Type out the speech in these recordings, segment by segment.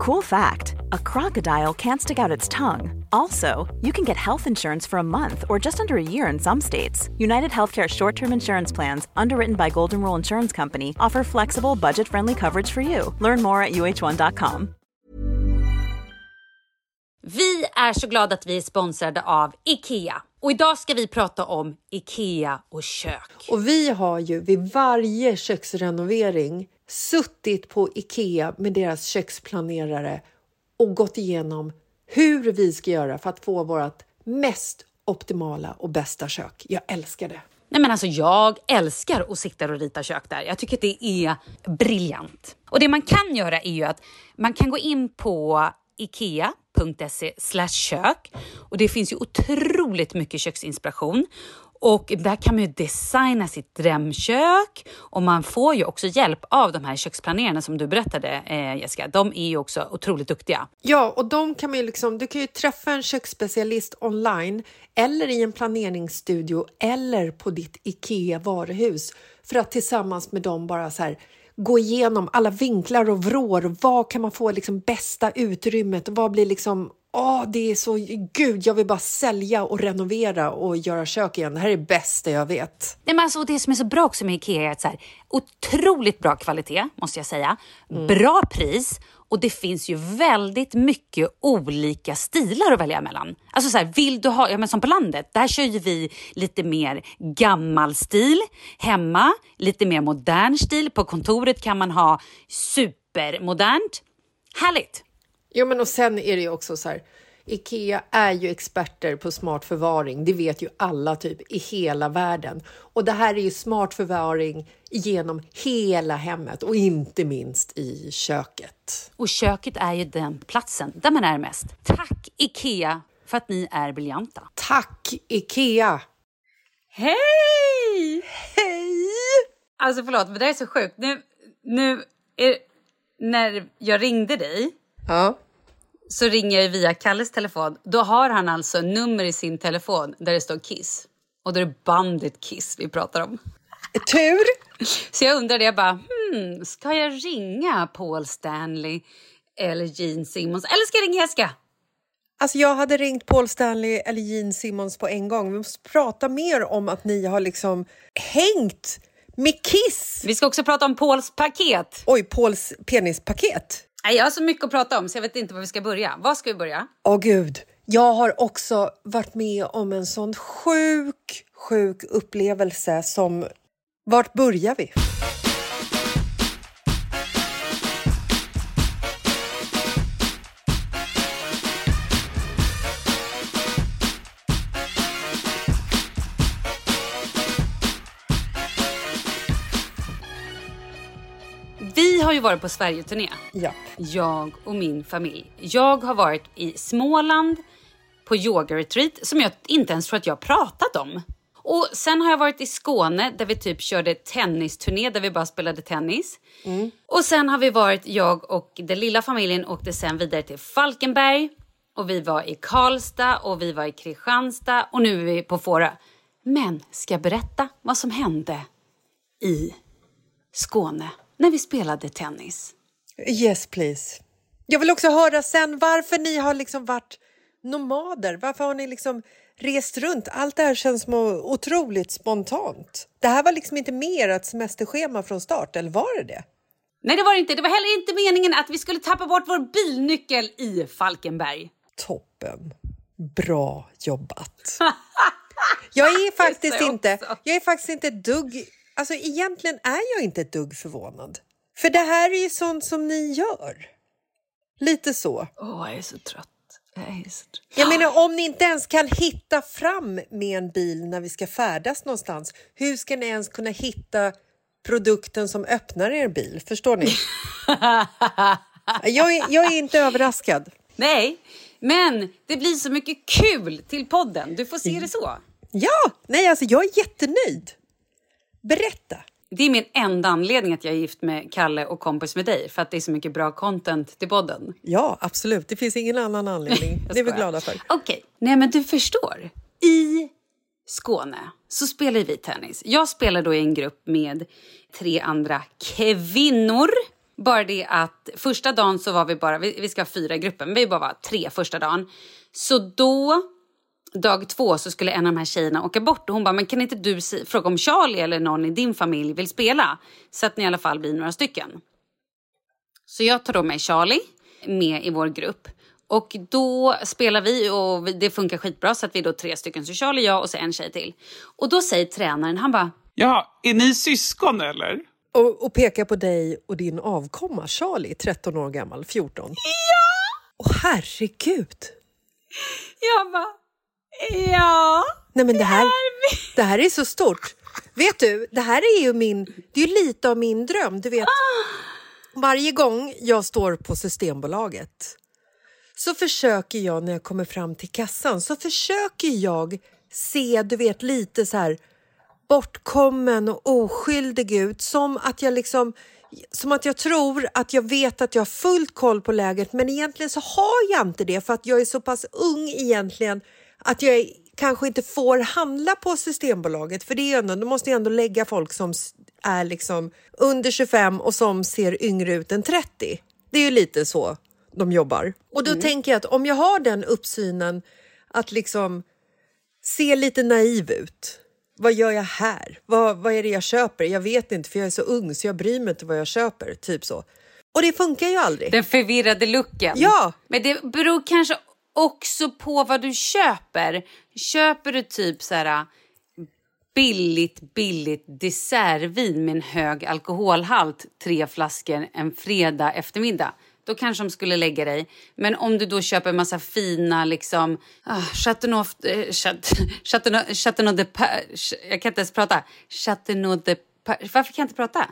Cool fact a crocodile can't stick out its tongue. Also, you can get health insurance for a month or just under a year in some states. United Healthcare short term insurance plans, underwritten by Golden Rule Insurance Company, offer flexible, budget friendly coverage for you. Learn more at uh1.com. Vi är så glada att vi är sponsrade av IKEA. Och idag ska vi prata om IKEA och kök. Och vi har ju vid varje köksrenovering suttit på Ikea med deras köksplanerare och gått igenom hur vi ska göra för att få vårt mest optimala och bästa kök. Jag älskar det. Nej men alltså jag älskar att sitta och rita kök där. Jag tycker att det är briljant. Och det man kan göra är ju att man kan gå in på ikea.se kök och det finns ju otroligt mycket köksinspiration och där kan man ju designa sitt drömkök och man får ju också hjälp av de här köksplanerarna som du berättade eh, Jessica. De är ju också otroligt duktiga. Ja, och de kan man ju liksom, du kan ju träffa en köksspecialist online eller i en planeringsstudio eller på ditt IKEA varuhus för att tillsammans med dem bara så här gå igenom alla vinklar och vrår. Vad kan man få liksom bästa utrymmet? Vad blir liksom Åh, det är så... Gud, jag vill bara sälja och renovera och göra kök igen. Det här är det bästa jag vet. Nej, men alltså, det som är så bra också med Ikea är att så här, otroligt bra kvalitet, måste jag säga. Mm. Bra pris och det finns ju väldigt mycket olika stilar att välja mellan. Alltså så här, vill du ha, ja men som på landet, där kör ju vi lite mer gammal stil. Hemma, lite mer modern stil. På kontoret kan man ha supermodernt. Härligt! Jo, men och sen är det ju också så här. Ikea är ju experter på smart förvaring. Det vet ju alla typ i hela världen. Och det här är ju smart förvaring genom hela hemmet och inte minst i köket. Och köket är ju den platsen där man är mest. Tack Ikea för att ni är briljanta. Tack Ikea! Hej! Hej! Alltså förlåt, men det här är så sjukt. Nu, nu är, när jag ringde dig Ja. Så ringer jag via Kalles telefon. Då har han alltså nummer i sin telefon där det står Kiss. Och då är det bandet Kiss vi pratar om. Tur! Så jag undrade, jag bara, hmm, ska jag ringa Paul Stanley eller Gene Simmons? Eller ska jag ringa Jessica? Alltså jag hade ringt Paul Stanley eller Gene Simmons på en gång. Vi måste prata mer om att ni har liksom hängt med Kiss. Vi ska också prata om Pauls paket. Oj, Pauls penispaket. Jag har så mycket att prata om så jag vet inte var vi ska börja. Var ska vi börja? Åh gud, jag har också varit med om en sån sjuk, sjuk upplevelse som... Vart börjar vi? Vi har ju varit på Sverigeturné. Ja. Jag och min familj. Jag har varit i Småland på yoga-retreat som jag inte ens tror att jag har pratat om. Och sen har jag varit i Skåne där vi typ körde tennisturné där vi bara spelade tennis. Mm. Och sen har vi varit, jag och den lilla familjen åkte sen vidare till Falkenberg. Och vi var i Karlstad och vi var i Kristianstad och nu är vi på Fårö. Men ska jag berätta vad som hände i Skåne när vi spelade tennis? Yes please. Jag vill också höra sen varför ni har liksom varit nomader. Varför har ni liksom rest runt? Allt det här känns som otroligt spontant. Det här var liksom inte mer ett semesterschema från start, eller var det det? Nej, det var det inte. Det var heller inte meningen att vi skulle tappa bort vår bilnyckel i Falkenberg. Toppen. Bra jobbat. jag är faktiskt inte, jag är faktiskt inte dugg, alltså egentligen är jag inte ett dugg förvånad. För det här är ju sånt som ni gör. Lite så. Åh, oh, jag är så trött. Jag, är så trött. jag menar, om ni inte ens kan hitta fram med en bil när vi ska färdas någonstans, hur ska ni ens kunna hitta produkten som öppnar er bil? Förstår ni? jag, är, jag är inte överraskad. Nej, men det blir så mycket kul till podden. Du får se det så. Ja, nej alltså jag är jättenöjd. Berätta. Det är min enda anledning att jag är gift med Kalle och kompis med dig. För att det är så mycket bra content till podden. Ja, absolut. Det finns ingen annan anledning. det är vi glada för. Okej. Okay. Nej, men du förstår. I Skåne så spelar vi tennis. Jag spelar då i en grupp med tre andra kvinnor. Bara det att första dagen så var vi bara, vi, vi ska ha fyra i gruppen, vi bara var tre första dagen. Så då, dag två, så skulle en av de här tjejerna åka bort och hon bara, men kan inte du si, fråga om Charlie eller någon i din familj vill spela? Så att ni i alla fall blir några stycken. Så jag tar då med Charlie med i vår grupp. Och då spelar vi och det funkar skitbra så att vi är då tre stycken. Så Charlie, jag och så en tjej till. Och då säger tränaren, han bara... Ja, är ni syskon eller? Och, och pekar på dig och din avkomma Charlie, 13 år gammal, 14. Ja! Åh herregud! Jag bara... Ja! Nej men det här, det här är så stort. Vet du, det här är ju min, det är lite av min dröm. Du vet, varje gång jag står på Systembolaget så försöker jag när jag kommer fram till kassan så försöker jag se, du vet, lite så här bortkommen och oskyldig ut. Som att jag liksom som att jag tror att jag vet att jag har fullt koll på läget men egentligen så har jag inte det för att jag är så pass ung egentligen att jag kanske inte får handla på Systembolaget för det är ändå, då måste jag ändå lägga folk som är liksom under 25 och som ser yngre ut än 30. Det är ju lite så de jobbar. Och då tänker jag att om jag har den uppsynen att liksom se lite naiv ut. Vad gör jag här? Vad, vad är det jag köper? Jag vet inte för jag är så ung så jag bryr mig inte vad jag köper. Typ så. Och det funkar ju aldrig. Den förvirrade looken. Ja. Men det beror kanske också på vad du köper. Köper du typ så här äh, billigt, billigt dessertvin med en hög alkoholhalt, tre flaskor en fredag eftermiddag, då kanske de skulle lägga dig. Men om du då köper en massa fina liksom... Ah, oh, Chateauneuf... Eh, Chateauneuf, Chateauneuf de... Pa, jag kan inte ens prata. Chateauneuf de... Pa, varför kan jag inte prata?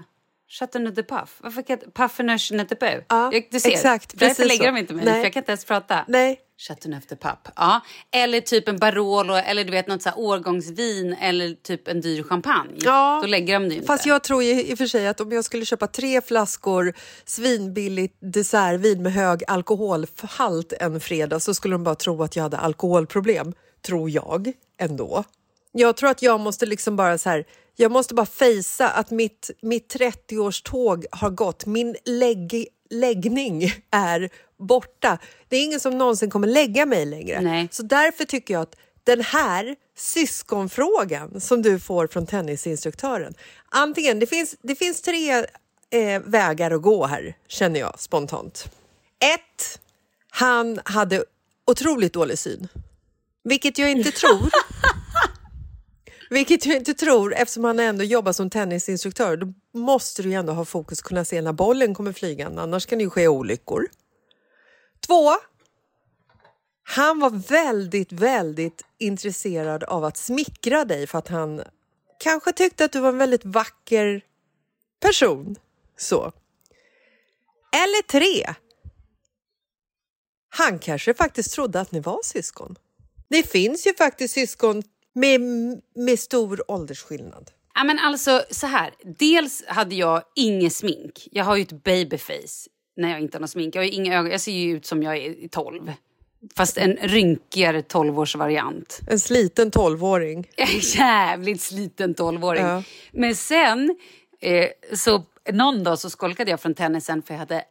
Chateauneuf de Puff. Varför kan jag... Parfenage de Peu. Ja, jag, du ser, exakt, därför lägger så. de inte mig, Nej. för jag kan inte ens prata. Nej. Chateauneuf de Pape. Ja. Eller typ en Barolo eller du vet något så årgångsvin eller typ en dyr champagne. Ja, Då lägger de det inte. Fast jag tror ju i och för sig att om jag skulle köpa tre flaskor svinbilligt dessertvin med hög alkoholhalt en fredag så skulle de bara tro att jag hade alkoholproblem. Tror jag ändå. Jag tror att jag måste liksom bara så här, jag måste bara fejsa att mitt, mitt 30-årståg har gått. Min lägg, läggning är borta. Det är ingen som någonsin kommer lägga mig längre. Nej. Så därför tycker jag att den här syskonfrågan som du får från tennisinstruktören. Antingen, det finns, det finns tre eh, vägar att gå här, känner jag spontant. Ett, han hade otroligt dålig syn. Vilket jag inte tror. Vilket jag inte tror eftersom han ändå jobbar som tennisinstruktör. Då måste du ju ändå ha fokus kunna se när bollen kommer flygande, annars kan det ju ske olyckor. Två, han var väldigt, väldigt intresserad av att smickra dig för att han kanske tyckte att du var en väldigt vacker person. Så. Eller tre. Han kanske faktiskt trodde att ni var syskon. Det finns ju faktiskt syskon med, med stor åldersskillnad. Ja, men alltså så här. Dels hade jag inget smink. Jag har ju ett babyface när jag inte har något smink. Jag, har inga ögon. jag ser ju ut som jag är 12. Fast en rynkigare 12-årsvariant. En sliten tolvåring. Jag är jävligt sliten 12-åring. Ja. Men sen, eh, så någon dag så skolkade jag från tennisen för jag hade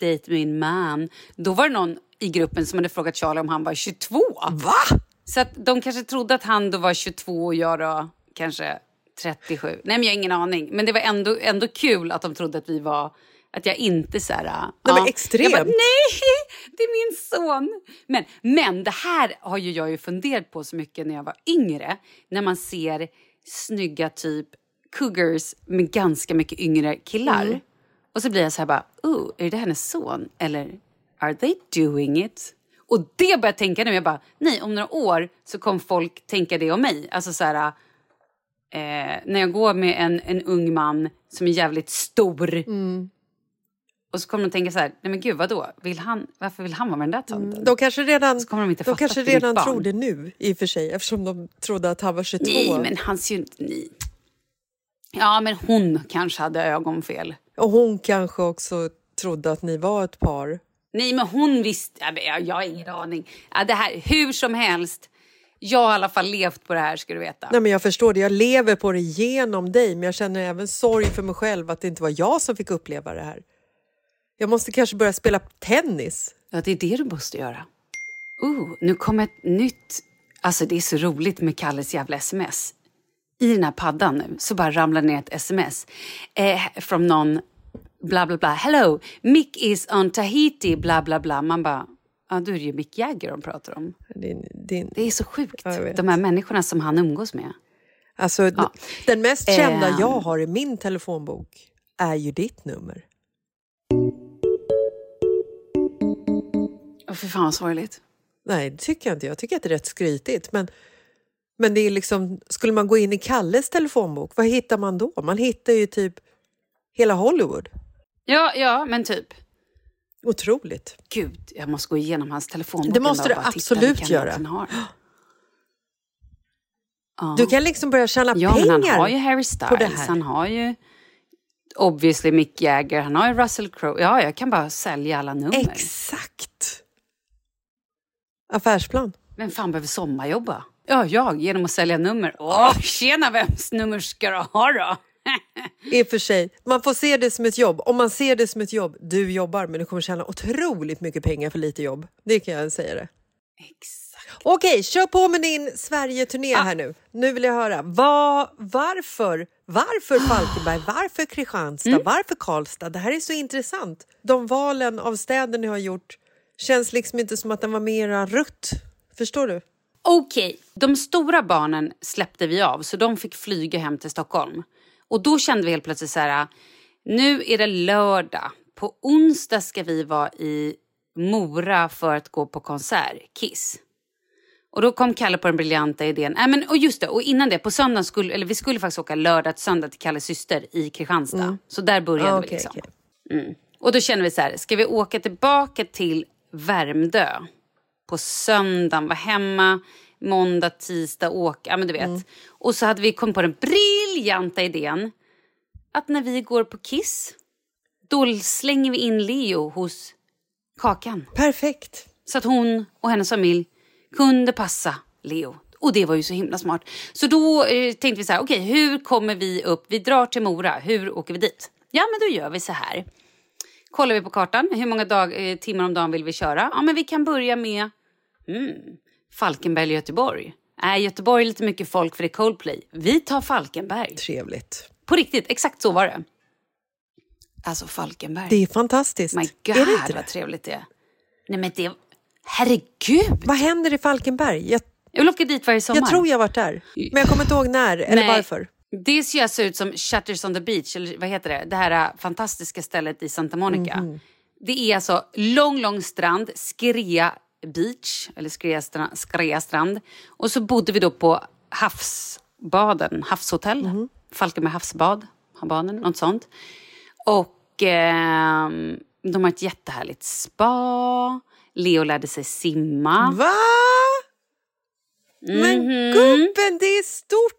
dejt min man. Då var det någon i gruppen som hade frågat Charlie om han var 22. Va? Så att de kanske trodde att han då var 22 och jag då kanske 37. Nej men jag har ingen aning. Men det var ändå, ändå kul att de trodde att vi var att jag inte så här... Nej, men extremt. Bara, nej, det är min son. Men, men det här har ju jag ju funderat på så mycket när jag var yngre. När man ser snygga typ cougars med ganska mycket yngre killar. Mm. Och så blir jag så här bara, oh, är det hennes son? Eller are they doing it? Och det börjar jag tänka nu. Jag bara, nej, om några år så kommer folk tänka det om mig. Alltså så här, eh, när jag går med en, en ung man som är jävligt stor. Mm. Och så kommer de tänka så här, nej men gud vadå? Vill han, varför vill han vara med den där tönten? De kanske redan, Så kommer de inte de kanske det redan tror det nu i och för sig eftersom de trodde att han var 22. Nej, men han ser ju inte... Nej. Ja, men hon kanske hade ögonfel. Och hon kanske också trodde att ni var ett par. Nej, men hon visste... Jag, jag har ingen aning. Det här, hur som helst. Jag har i alla fall levt på det här, ska du veta. Nej, men jag förstår det. Jag lever på det genom dig, men jag känner även sorg för mig själv att det inte var jag som fick uppleva det här. Jag måste kanske börja spela tennis. Ja, det är det du måste göra. Oh, nu kommer ett nytt... Alltså det är så roligt med Kalles jävla sms. I den här paddan nu så bara ramlar ner ett sms eh, från någon bla bla bla. Hello, Mick is on Tahiti bla bla bla. Man bara, ja då är det ju Mick Jagger de pratar om. Din, din, Det är så sjukt. De här människorna som han umgås med. alltså, Ja. Den mest kända Ehm. jag har i min telefonbok är ju ditt nummer. Åh, för fan vad sorgligt. Nej, det tycker jag inte. Jag tycker att det är rätt skrytigt. Men, men det är liksom, skulle man gå in i Kalles telefonbok, vad hittar man då? Man hittar ju typ hela Hollywood. Ja, ja, men typ. Otroligt. Gud, jag måste gå igenom hans telefonbok. Det måste du absolut göra. Du kan liksom börja tjäna Ja, men pengar. han har ju Harry det Styles, här. han har ju obviously Mick Jagger, han har ju Russell Crowe. Ja, jag kan bara sälja alla nummer. Exakt! Affärsplan. Vem fan behöver sommarjobba? Ja, jag, genom att sälja nummer. Åh, tjena, vems nummer ska du ha då? I och för sig, man får se det som ett jobb. Om man ser det som ett jobb, du jobbar men du kommer tjäna otroligt mycket pengar för lite jobb. Det kan jag säga det. Exakt. Okej, kör på med din Sverige-turné här nu. Nu vill jag höra. Vad, varför? Varför Falkenberg? Varför Kristianstad? Varför Karlstad? Det här är så intressant. De valen av städer ni har gjort känns liksom inte som att den var mera rött. Förstår du? Okej, de stora barnen släppte vi av så de fick flyga hem till Stockholm. Och då kände vi helt plötsligt så här, nu är det lördag. På onsdag ska vi vara i Mora för att gå på konsert, Kiss. Och då kom Kalle på den briljanta idén. Nej, men, och just det, och innan det, på söndagen skulle, eller vi skulle faktiskt åka lördag till söndag till Kalles syster i Kristianstad. Så där började Ja, vi okej, liksom. okej. Och då kände vi så här, ska vi åka tillbaka till Värmdö på söndagen, vara hemma måndag, tisdag, åka, ja men du vet. Och så hade vi kommit på den briljanta idén att när vi går på Kiss, då slänger vi in Leo hos Kakan. Perfekt. Så att hon och hennes familj kunde passa Leo. Och det var ju så himla smart. Så då eh, tänkte vi så här, okej hur kommer vi upp? Vi drar till Mora, hur åker vi dit? Ja men då gör vi så här. Kollar vi på kartan, hur många dag, eh, timmar om dagen vill vi köra? Ja men vi kan börja med mm, Falkenberg, Göteborg. Nej, Göteborg är lite mycket folk för det är Coldplay. Vi tar Falkenberg. Trevligt. På riktigt, exakt så var det. Alltså Falkenberg. Det är fantastiskt. My God, är det inte vad det? trevligt det är. Nej men det... Herregud! Vad händer i Falkenberg? Jag, Jag vill åka dit varje sommar. jag tror jag har varit där, men jag kommer inte ihåg när eller Nej. varför. Det ser alltså ut som Shutters on the beach, eller vad heter det? Det här äh, fantastiska stället i Santa Monica. Mhm. Det är alltså lång, lång strand, Skrea beach, eller Skrea strand, Skrea strand. Och så bodde vi då på havsbaden, havshotell. Mhm. Falkenberg havsbad, baden, något sånt. Och ehm, de har ett jättehärligt spa. Leo lärde sig simma. Va? Men Mhm. gubben, det är stort!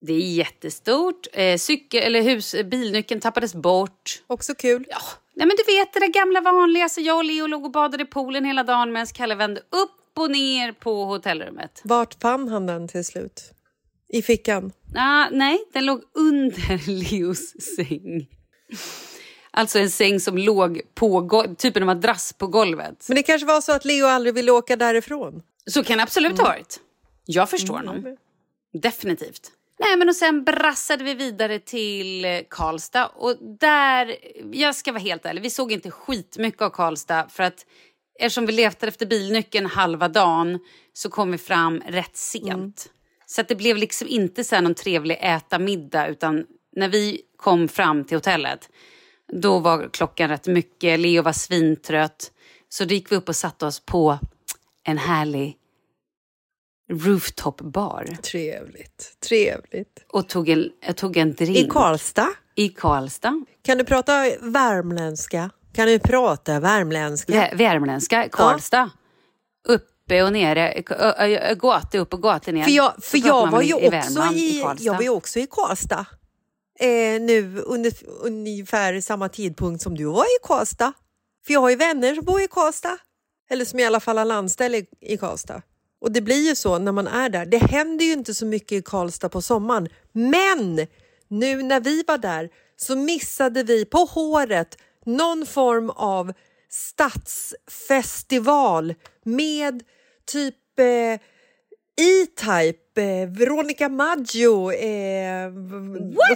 Det är jättestort. Eh, cykel, eller hus, bilnyckeln tappades bort. Också kul. Ja, nej men du vet det där gamla vanliga. Så jag och Leo låg och badade i poolen hela dagen medan Kalle vände upp och ner på hotellrummet. Vart fann han den till slut? I fickan? Ah, nej, den låg under Leos säng. Alltså en säng som låg på typ en madrass på golvet. Men det kanske var så att Leo aldrig ville åka därifrån? Så kan det absolut ha varit. Jag förstår honom. Definitivt. Nej, men och sen brassade vi vidare till eh, Karlstad och där, jag ska vara helt ärlig, vi såg inte skitmycket av Karlstad för att eftersom vi letade efter bilnyckeln halva dagen så kom vi fram rätt sent. Så att det blev liksom inte så någon trevlig äta middag utan när vi kom fram till hotellet då var klockan rätt mycket, Leo var svintrött. Så då gick vi upp och satte oss på en härlig rooftop-bar Trevligt. Trevligt. och tog en, jag tog en drink I Karlstad? i Karlstad. Kan du prata värmländska? Kan du prata värmländska? Vä- Värmländska, Karlstad. Uppe och nere, gata upp och gata ner. För jag, för jag var ju i också i, Karlstad. jag var också i Karlstad. Eh, nu under ungefär samma tidpunkt som du var i Karlstad. För jag har ju vänner som bor i Karlstad. Eller som i alla fall har landställe i, i Karlstad. Och det blir ju så när man är där. Det händer ju inte så mycket i Karlstad på sommaren. Men nu när vi var där så missade vi på håret någon form av stadsfestival med typ eh, E-Type, eh, Veronica Maggio, eh,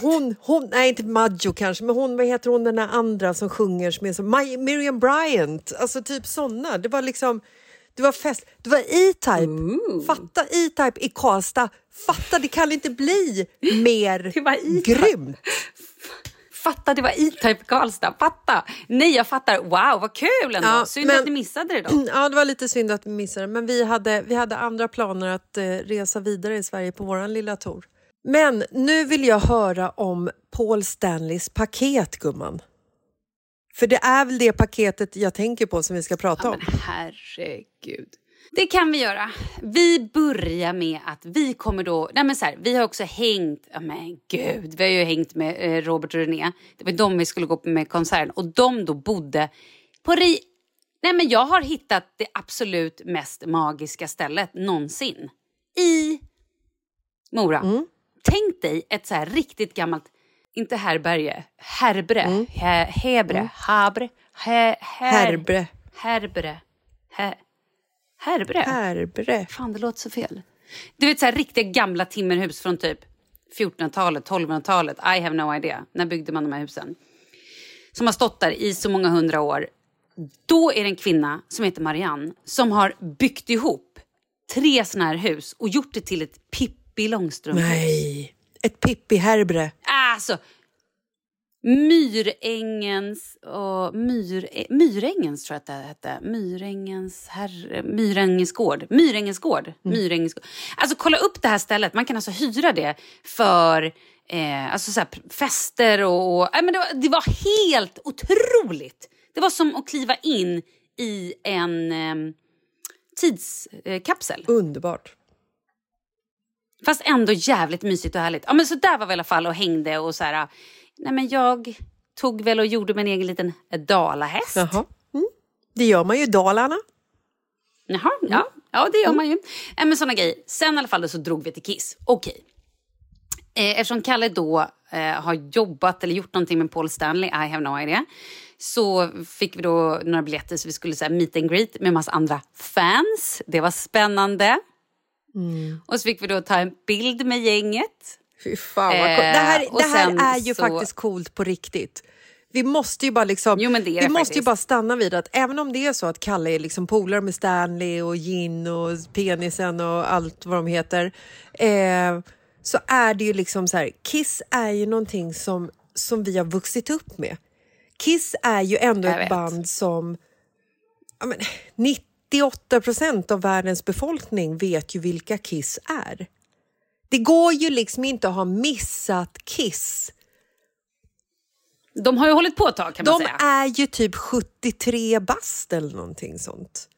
hon, hon, nej inte Maggio kanske, men hon, vad heter hon den där andra som sjunger som är så, My, Miriam Bryant, alltså typ såna. Det var liksom, det var fest, det var E-Type, fatta E-Type i Karlstad, fatta det kan inte bli mer Det var E-Type. grymt. Fatta, det var E-Type Karlstad. Fatta! Nej, jag fattar. Wow, vad kul ändå. Ja, Synd men- att ni missade det då. Ja, det var lite synd att vi missade det, men vi hade, vi hade andra planer att eh, resa vidare i Sverige på vår lilla tour. Men nu vill jag höra om Paul Stanleys paket, gumman. För det är väl det paketet jag tänker på som vi ska prata om. Men herregud. Det kan vi göra. Vi börjar med att vi kommer då... Nej men så här, vi har också hängt... Ja men gud, vi har ju hängt med eh, Robert och René. Det var de vi skulle gå på med konserten. Och de då bodde på... Ri... Nej men jag har hittat det absolut mest magiska stället någonsin. I Mora. Tänk dig ett så här riktigt gammalt... Inte härberge. Herbre. He, hebre. Habre. He, her, Herbre. Herbre. He, herbre. Herbre. Fan, det låter så fel. Du vet så här riktiga gamla timmerhus från typ 1400-talet, 1200-talet. I have no idea. När byggde man de här husen? Som har stått där i så många hundra år. Då är det en kvinna som heter Marianne som har byggt ihop tre såna här hus och gjort det till ett Pippi Långstrump-hus. Nej, ett Pippi Herbre. Alltså, Myrängens och Myr, Myrängens tror jag att det hette. Myrängens, herre, Myrängens gård. Myrängens gård. Myrängens gård. Alltså kolla upp det här stället. Man kan alltså hyra det för eh, alltså så här, fester och... och men det, var, det var helt otroligt. Det var som att kliva in i en eh, tidskapsel. Underbart. Fast ändå jävligt mysigt och härligt. Ja, men så där var vi i alla fall och hängde och så här... Nej, men jag tog väl och gjorde mig en egen liten dalahäst. Jaha. Mm. Det gör man ju i Dalarna. Jaha, ja. ja, det gör man ju. Nej, men såna grejer. Sen i alla fall så drog vi till Kiss. Okej. Eh, eftersom Kalle då eh, har jobbat eller gjort någonting med Paul Stanley, I have no idea, så fick vi då några biljetter så vi skulle så här, meet and greet med en massa andra fans. Det var spännande. Och så fick vi då ta en bild med gänget. Fy fan vad Eh, coolt. Det här, och det här är ju så- faktiskt coolt på riktigt. Vi måste ju bara liksom, Jo, vi måste ju bara stanna vid att även om det är så att Kalle är liksom polare med Stanley och Gin och Penisen och allt vad de heter. Eh, så är det ju liksom så här, Kiss är ju någonting som, som vi har vuxit upp med. Kiss är ju ändå Jag ett vet. band som ja, men, 98 procent av världens befolkning vet ju vilka Kiss är. Det går ju liksom inte att ha missat Kiss. De har ju hållit på ett tag kan man De säga. är ju typ 73 bast eller någonting sånt.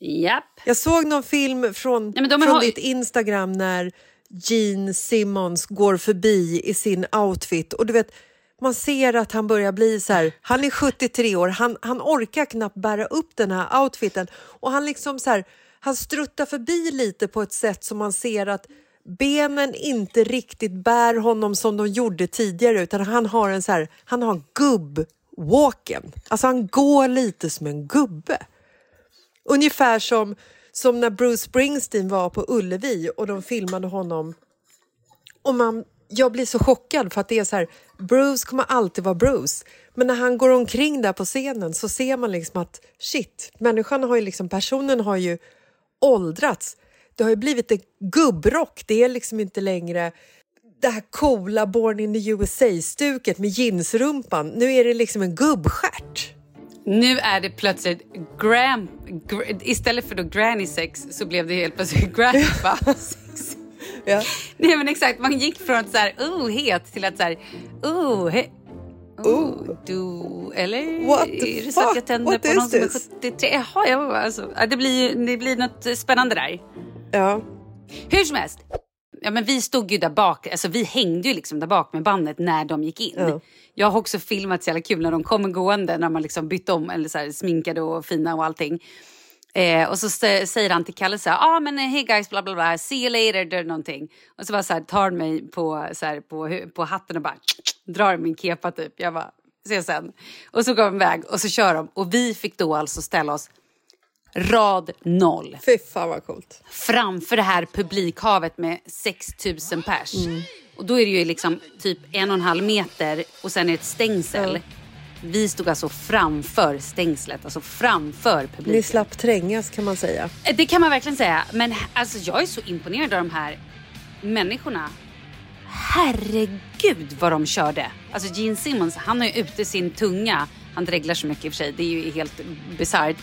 Japp. Jag såg någon film från, de från har- ditt Instagram när Gene Simmons går förbi i sin outfit och du vet man ser att han börjar bli så här, han är 73 år, han, han orkar knappt bära upp den här outfiten och han liksom så här, han struttar förbi lite på ett sätt som man ser att benen inte riktigt bär honom som de gjorde tidigare utan han har en så här, han har gubb-walken. Alltså han går lite som en gubbe. Ungefär som, som när Bruce Springsteen var på Ullevi och de filmade honom. Och man, jag blir så chockad för att det är så här, Bruce kommer alltid vara Bruce. Men när han går omkring där på scenen så ser man liksom att shit, människan har ju liksom, personen har ju åldrats. Det har ju blivit en gubbrock, det är liksom inte längre det här coola Born in the USA-stuket med jeansrumpan. Nu är det liksom en gubbstjärt. Nu är det plötsligt gram, gr, istället för då granny sex så blev det helt plötsligt grandpa sex. Ja. Nej men exakt, man gick från att så här, oh het till att så här, oh, he, oh, du, eller What the är det så att fuck? jag tänder What på någon som är this? 73? Jaha, ja, alltså, det, blir, det blir något spännande där. Ja. Hur som helst. Ja, men vi stod ju där bak, alltså vi hängde ju liksom där bak med bandet när de gick in. Ja. Jag har också filmat så jävla kul när de kommer gående, när man liksom bytte om, eller så här, sminkade och fina och allting. Eh, och så säger han till Kalle så här, ah, men hey guys, bla bla bla, see you later, någonting. Och så bara så här, tar han mig på, så här, på, på hatten och bara drar min kepa typ. Jag bara, ses sen. Och så går de iväg och så kör de och vi fick då alltså ställa oss rad noll Fy fan vad coolt. framför det här publikhavet med 6000 pers. Och då är det ju liksom typ en och en halv meter och sen är det ett stängsel. Vi stod alltså framför stängslet, alltså framför publiken. Ni slapp trängas kan man säga. Eh, Det kan man verkligen säga. Men alltså, jag är så imponerad av de här människorna. Herregud vad de körde. Alltså Gene Simmons, han har ju ute sin tunga. Han dreglar så mycket i och för sig. Det är ju helt bisarrt.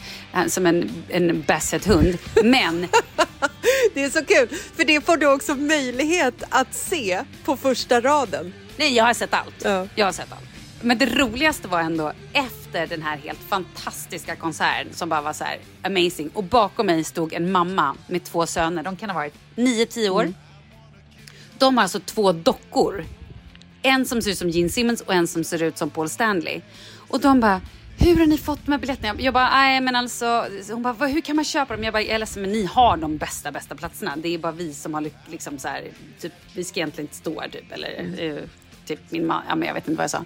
Som en, en basset-hund. Men Det är så kul, för det får du också möjlighet att se på första raden. nej, jag har sett allt. Ja. Jag har sett allt. Men det roligaste var ändå efter den här helt fantastiska konserten som bara var så här amazing. Och bakom mig stod en mamma med två söner. De kan ha varit 9-10 år. De har alltså två dockor. En som ser ut som Gene Simmons och en som ser ut som Paul Stanley. Och de bara, hur har ni fått de här biljetterna? Jag bara, nej men alltså, hon bara, "Vad- hur kan man köpa dem? Jag bara, jag är ledsen men ni har de bästa, bästa platserna. Det är bara vi som har liksom så här, typ, vi ska egentligen inte stå här typ. Eller eh, typ min man, ja men jag vet inte vad jag sa.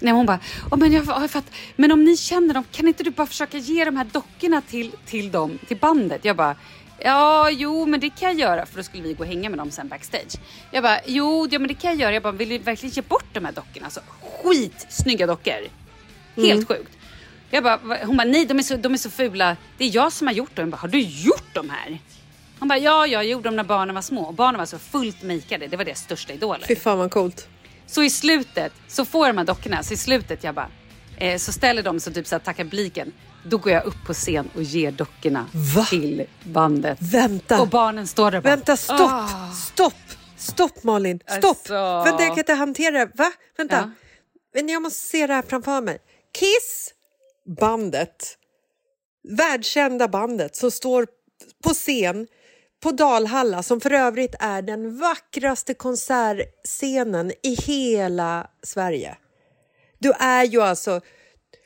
Nej, hon bara, oh, men, jag, men om ni känner dem, kan inte du bara försöka ge de här dockorna till, till dem, till bandet? Jag bara, ja, jo, men det kan jag göra, för då skulle vi gå och hänga med dem sen backstage. Jag bara, jo, ja, men det kan jag göra. Jag bara, vill du verkligen ge bort de här dockorna? Alltså, skitsnygga dockor. Helt sjukt. Jag bara, hon bara, nej, de är, så, de är så fula. Det är jag som har gjort dem. Jag bara, har du gjort de här? Hon bara, ja, jag gjorde dem när barnen var små. Och barnen var så fullt makeade. Det var deras största idoler. Fy fan vad coolt. Så i slutet så får jag de här dockorna. Så i slutet jag bara, eh, så ställer de sig typ så här tackar publiken. Då går jag upp på scen och ger dockorna Va? till bandet. Vänta. Och barnen står där bara, Vänta, stopp! "Ah." Stopp! Stopp Malin! Stopp! Alltså. Vänta, jag kan inte hantera det. Va? Vänta. Ja. Men jag måste se det här framför mig. Kiss, bandet, världskända bandet som står på scen på Dalhalla som för övrigt är den vackraste konsertscenen i hela Sverige. Du är ju alltså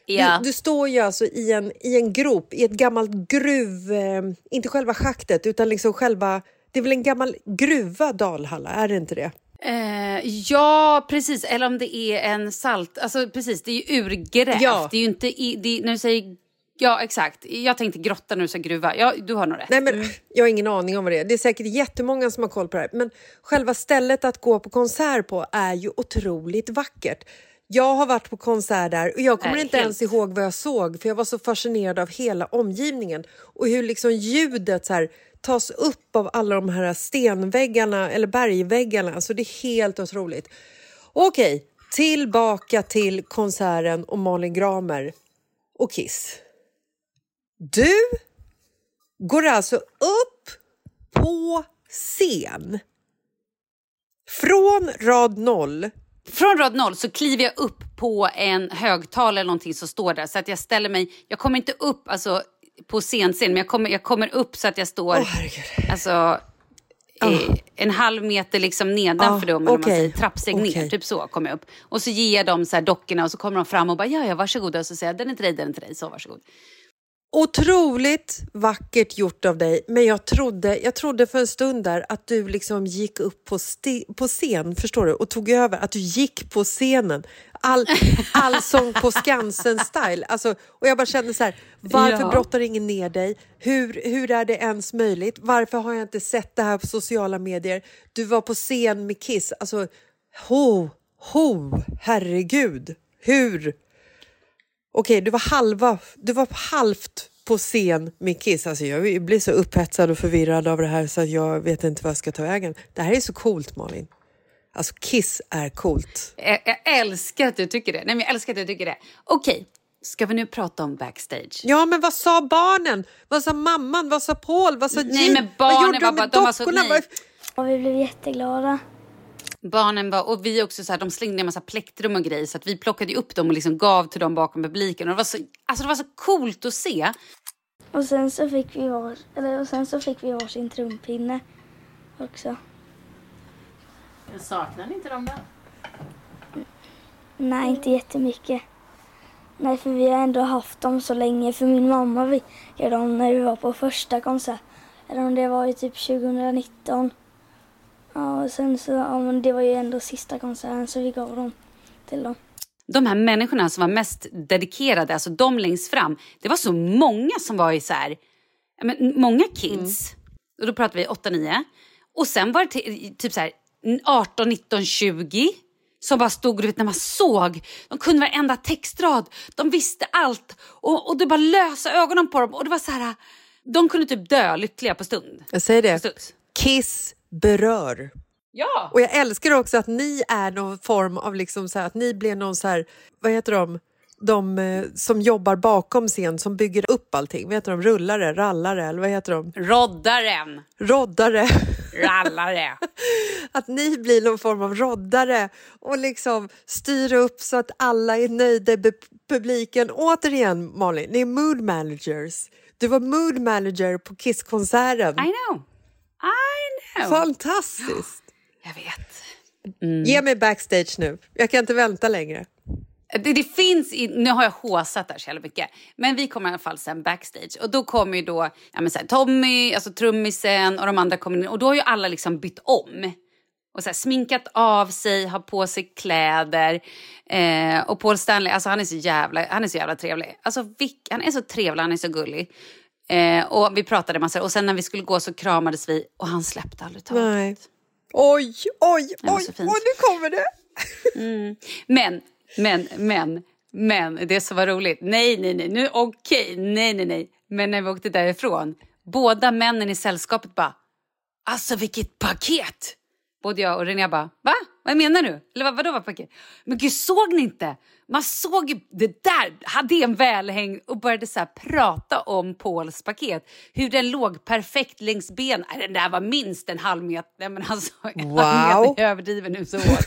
Ja. du, du står ju alltså i en, i en grop, i ett gammalt gruv... Eh, inte själva schaktet, utan liksom själva... Det är väl en gammal gruva, Dalhalla? Är det inte det? Eh, ja, precis. Eller om det är en salt... Alltså precis, det är ju urgrävt. Ja. Det är inte... I, det, när du säger... Ja, exakt. Jag tänkte grotta du sa gruva. Ja, du har nog rätt. Nej, men Jag har ingen aning om vad det är. Det är säkert jättemånga som har koll på det här. Men själva stället att gå på konsert på är ju otroligt vackert. Jag har varit på konsert där och jag kommer Nej, inte helt. ens ihåg vad jag såg för jag var så fascinerad av hela omgivningen och hur liksom ljudet så här, tas upp av alla de här stenväggarna eller bergväggarna. Alltså det är helt otroligt. Okej, tillbaka till konserten och Malin Gramer och Kiss. Du går alltså upp på scen från rad noll. Från rad noll så kliver jag upp på en högtalare eller någonting som står där. Så att jag ställer mig... Jag kommer inte upp alltså, på scenscen, men jag kommer, jag kommer upp så att jag står... Herregud. Alltså, eh, en halv meter liksom nedanför Ah, dem, eller man säger, trappsteg ner. okej. Typ så kommer jag upp. Och så ger jag dem så här dockorna och så kommer de fram och bara ja, ja, varsågoda. Och så säger jag den är till dig, den är till dig, så varsågod. Otroligt vackert gjort av dig, men jag trodde, jag trodde för en stund där att du liksom gick upp på, på scen, förstår du, och tog över, att du gick på scenen. All, allsång på Skansen-style. Alltså, och jag bara kände så här, varför Ja. brottar ingen ner dig? Hur, hur är det ens möjligt? Varför har jag inte sett det här på sociala medier? Du var på scen med Kiss. Alltså, ho, ho, herregud. Hur? Okej, du var halva, du var halvt på scen med Kiss. Alltså jag blir så upphetsad och förvirrad av det här så att jag vet inte vad jag ska ta vägen. Det här är så coolt Malin. Alltså Kiss är coolt. Jag, jag älskar att du tycker det. Nej, men jag älskar att du tycker det. Okej, ska vi nu prata om backstage? Ja, men vad sa barnen? Vad sa mamman? Vad sa Paul? Vad sa Nej, Jean? men vad barnen gjorde de var med bara- de var så- dockorna? nej. Vad- Och vi blev jätteglada. Barnen var, och vi också så här, de slängde en massa plektrum och grejer så att vi plockade ju upp dem och liksom gav till dem bakom publiken. Och det, var så, alltså det var så coolt att se. Och sen så fick vi var, eller, och sen så fick vi varsin trumpinne också. Saknar ni inte dem då? Nej, inte jättemycket. Nej, för vi har ändå haft dem så länge. För min mamma fick dem när vi var på första konsert. Eller om det var i typ 2019. Ja, och sen så, ja men det var ju ändå sista konserten så vi gav dem till dem. De här människorna som var mest dedikerade, alltså de längst fram, det var så många som var i så här, men, många kids. Mm. Och då pratar vi 8-9. Och sen var det typ så här 18, 19, 20 som bara stod och vet, när man såg, de kunde varenda textrad, de visste allt och, och du bara lösa ögonen på dem och det var så här, de kunde typ dö lyckliga på stund. Jag säger det, Kiss berör. Ja! Och jag älskar också att ni är någon form av, liksom så här, att ni blir någon så här, vad heter de? de eh, som jobbar bakom scen, som bygger upp allting. Vad heter de? Rullare? Rallare? Eller vad heter de? Roddaren! Roddare! Rallare! att ni blir någon form av roddare och liksom styr upp så att alla är nöjda i publiken. Återigen, Malin, ni är mood managers. Du var mood manager på Kiss-konserten. I know. I know. Fantastiskt! Jag vet. Mm. Ge mig backstage nu. Jag kan inte vänta längre. Det, det, finns, i, nu har jag håsat där så jävla mycket, men vi kommer i alla fall sen backstage och då kommer ju då ja, men så här, Tommy, alltså trummisen och de andra kommer in och då har ju alla liksom bytt om och så här, sminkat av sig, har på sig kläder. Eh, och Paul Stanley, alltså han är så jävla, han är så jävla trevlig. Alltså, Vic, han är så trevlig, han är så gullig. Eh, och vi pratade massor och sen när vi skulle gå så kramades vi och han släppte aldrig taget. Nej. Oj, oj, oj, oj, nu kommer det! Mm. Men men, men, men, det som var roligt. Nej, nej, nej, nu okej, okay. nej, nej, nej. Men när vi åkte därifrån, båda männen i sällskapet bara, alltså vilket paket! Både jag och René bara, va? Vad menar du? Eller vad, vadå var paket? Men gud, såg ni inte? Man såg det där, hade en välhängd och började så prata om Pauls paket. Hur den låg perfekt längs ben. Den där var minst en halv meter, nej men alltså, wow. halv meter överdriver nu så hårt.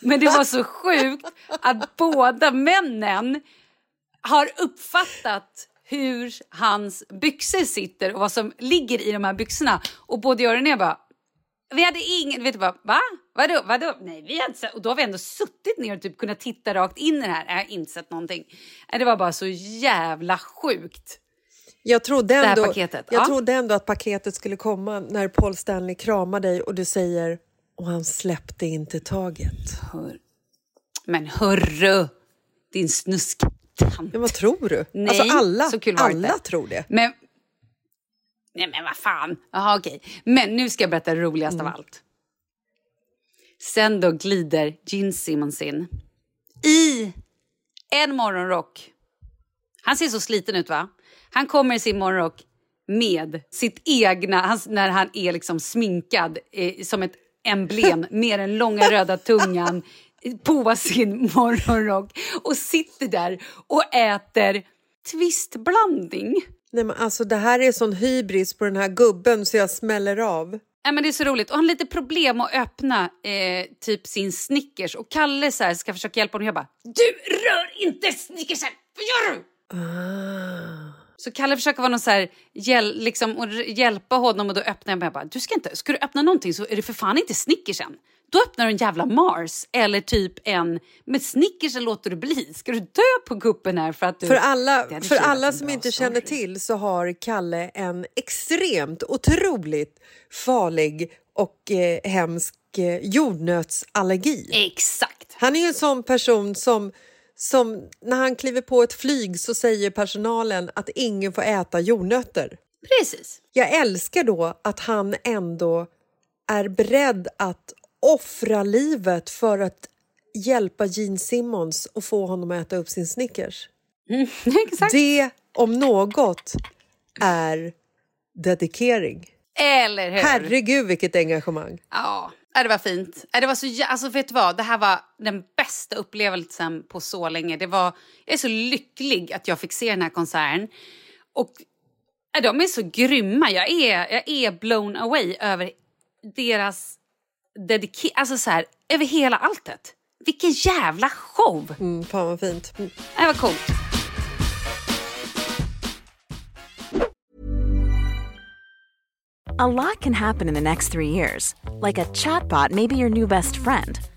Men det var så sjukt att båda männen har uppfattat hur hans byxor sitter och vad som ligger i de här byxorna. Och både jag och René bara, vi hade ingen, vet du vad, va? Vadå, vadå? Nej, vi hade och då har vi ändå suttit ner och typ kunnat titta rakt in i det här. Jag har inte sett någonting. Det var bara så jävla sjukt. Jag trodde, ändå, paketet. jag ja. trodde ändå att paketet skulle komma när Paul Stanley kramar dig och du säger och han släppte inte taget. Hör. Men hörru, din snusktant. Ja, vad tror du? Nej, alltså alla, så kul alla det. tror det. Men, nej men vad fan. Jaha okej. Men nu ska jag berätta det roligaste mm. av allt. Sen då glider Gene Simmons in i en morgonrock. Han ser så sliten ut va? Han kommer i sin morgonrock med sitt egna, hans, när han är liksom sminkad eh, som ett emblem med den långa röda tungan på sin morgonrock och sitter där och äter twistblandning. Nej, men alltså, det här är sån hybris på den här gubben så jag smäller av. Ja, men det är så roligt. Och han har lite problem att öppna eh, typ sin Snickers. Och Kalle så här, ska försöka hjälpa honom. Jag bara, du rör inte Snickersen! Vad gör du? Ah. Så Kalle försöker vara någon så här, hjäl, liksom, och hjälpa honom och då öppnar jag och bara, du ska inte, ska du öppna någonting så är det för fan inte Snickersen. Då öppnar du en jävla Mars eller typ en, med Snickersen låter du bli. Ska du dö på kuppen här för att du... För alla, för alla som inte story. känner till så har Kalle en extremt otroligt farlig och eh, hemsk eh, jordnötsallergi. Exakt. Han är en sån person som som när han kliver på ett flyg så säger personalen att ingen får äta jordnötter. Precis. Jag älskar då att han ändå är beredd att offra livet för att hjälpa Gene Simmons och få honom att äta upp sin Snickers. Mm. Det om något är dedikering. Eller hur? Herregud vilket engagemang. Ja, det var fint. Det var så, alltså vet du vad, det här var den bästa upplevelsen på så länge. Det var, jag är så lycklig att jag fick se den här konserten. Och de är så grymma. Jag är, jag är blown away över deras dedikering, alltså så här, över hela alltet. Vilken jävla show! Mm, fan vad fint. Mm. Det var coolt. A lot can happen in the next three years. Like a chatbot may be your new best friend.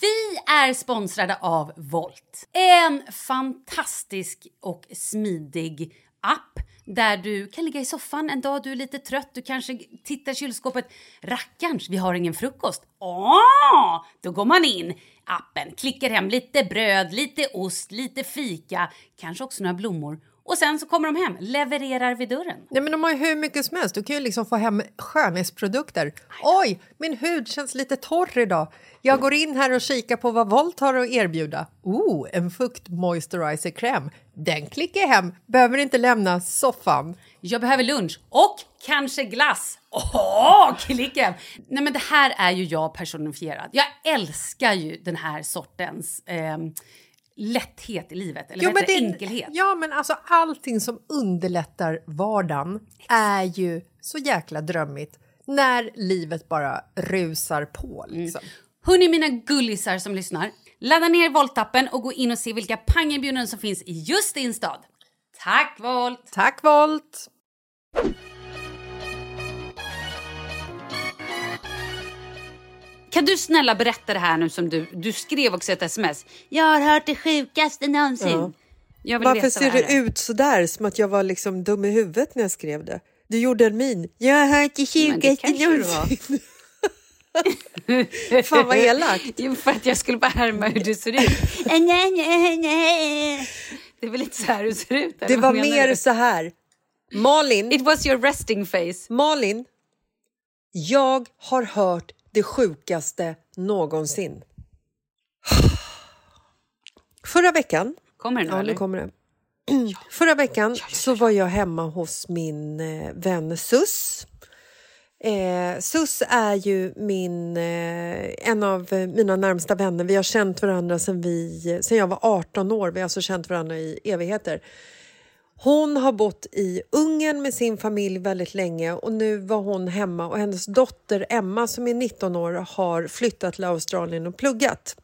Vi är sponsrade av Volt. En fantastisk och smidig app där du kan ligga i soffan en dag du är lite trött. Du kanske tittar i kylskåpet. Rackarns, vi har ingen frukost. Åh! Då går man in appen, klickar hem lite bröd, lite ost, lite fika, kanske också några blommor. Och sen så kommer de hem, levererar vid dörren. Nej, men de har ju hur mycket som helst. Du kan ju liksom få hem skönhetsprodukter. Oj, min hud känns lite torr idag. Jag går in här och kikar på vad Volt har att erbjuda. Oh, en fukt moisturizer-kräm. Den klickar jag hem. Behöver inte lämna soffan. Jag behöver lunch och kanske glass. Åh, klicka hem! Nej men det här är ju jag personifierad. Jag älskar ju den här sortens eh, lätthet i livet, eller Jo, men det? enkelhet. Ja, men alltså allting som underlättar vardagen är ju så jäkla drömmigt när livet bara rusar på. Liksom. Hörni mina gullisar som lyssnar, ladda ner Volt-appen och gå in och se vilka pangerbjudanden som finns i just din stad. Tack Volt! Tack Volt! Kan du snälla berätta det här nu som du, du skrev också ett sms. Jag har hört det sjukaste någonsin. Ja. Jag vill Varför ser det ut så där som att jag var liksom dum i huvudet när jag skrev det? Du gjorde en min. Jag har hört det sjukaste någonsin. Fan vad elakt. Jo, för att jag skulle bara härma hur du ser ut. Det är väl lite så här du ser ut? Det var mer du? så här. Malin, It was your resting face. Malin, jag har hört det sjukaste någonsin. Förra veckan Kommer det nu Ja, nu kommer det. Förra veckan så var jag hemma hos min eh, vän Sus. Eh, Sus är ju min, eh, en av mina närmsta vänner. Vi har känt varandra sedan, sedan jag var 18 år. Vi har alltså känt varandra i evigheter. Hon har bott i Ungern med sin familj väldigt länge och nu var hon hemma och hennes dotter Emma som är 19 år har flyttat till Australien och pluggat.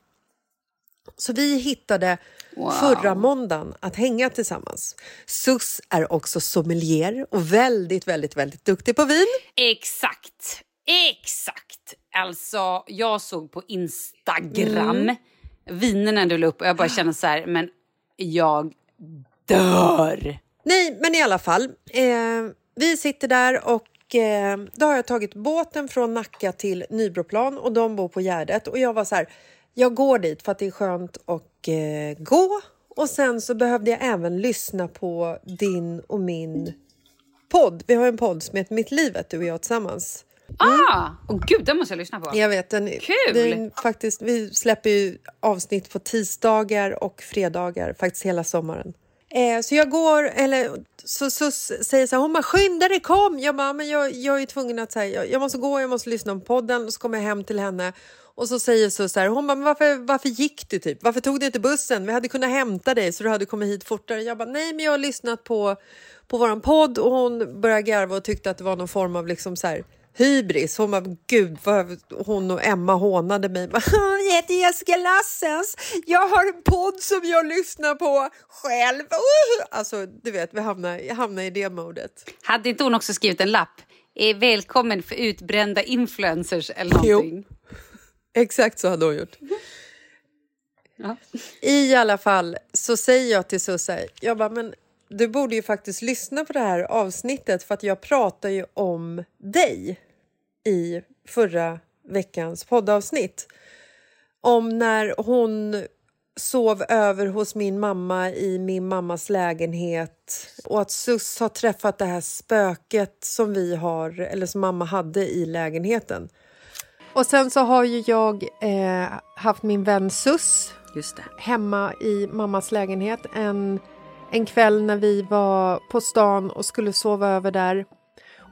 Så vi hittade Wow. förra måndagen att hänga tillsammans. Sus är också sommelier och väldigt, väldigt, väldigt duktig på vin. Exakt. Exakt. Alltså, jag såg på Instagram Mm. vinerna du la upp och jag bara känner så här, men jag dör. Nej, men i alla fall. Eh, vi sitter där och eh, då har jag tagit båten från Nacka till Nybroplan och de bor på Gärdet. Och jag var så här, jag går dit för att det är skönt att eh, gå. Och sen så behövde jag även lyssna på din och min podd. Vi har en podd som heter Mitt livet, du och jag tillsammans. Ah! Och gud, den måste jag lyssna på. Jag vet, den, Kul! Den, faktiskt, vi släpper ju avsnitt på tisdagar och fredagar faktiskt hela sommaren. Eh, så jag går, eller så, så säger så här, hon bara skynda dig kom! Jag bara, men jag, jag är tvungen att säga, jag, jag måste gå, jag måste lyssna på podden och så kommer jag hem till henne och så säger så, så här, hon bara, men varför, varför gick du typ? Varför tog du inte bussen? Vi hade kunnat hämta dig så du hade kommit hit fortare. Jag bara, nej men jag har lyssnat på, på våran podd och hon började garva och tyckte att det var någon form av liksom så här hybris. Hon bara, gud vad hon och Emma hånade mig. Jag heter Jessica Lassens. Jag har en podd som jag lyssnar på själv. Alltså, du vet, vi hamnar, jag hamnar i det modet. Hade inte hon också skrivit en lapp? Eh, välkommen för utbrända influencers eller någonting. Exakt så hade hon gjort. Ja. I alla fall så säger jag till Susse, jag bara, men du borde ju faktiskt lyssna på det här avsnittet för att jag pratar ju om dig i förra veckans poddavsnitt. Om när hon sov över hos min mamma i min mammas lägenhet och att Sus har träffat det här spöket som vi har, eller som mamma hade i lägenheten. Och sen så har ju jag eh, haft min vän Sus hemma i mammas lägenhet en, en kväll när vi var på stan och skulle sova över där.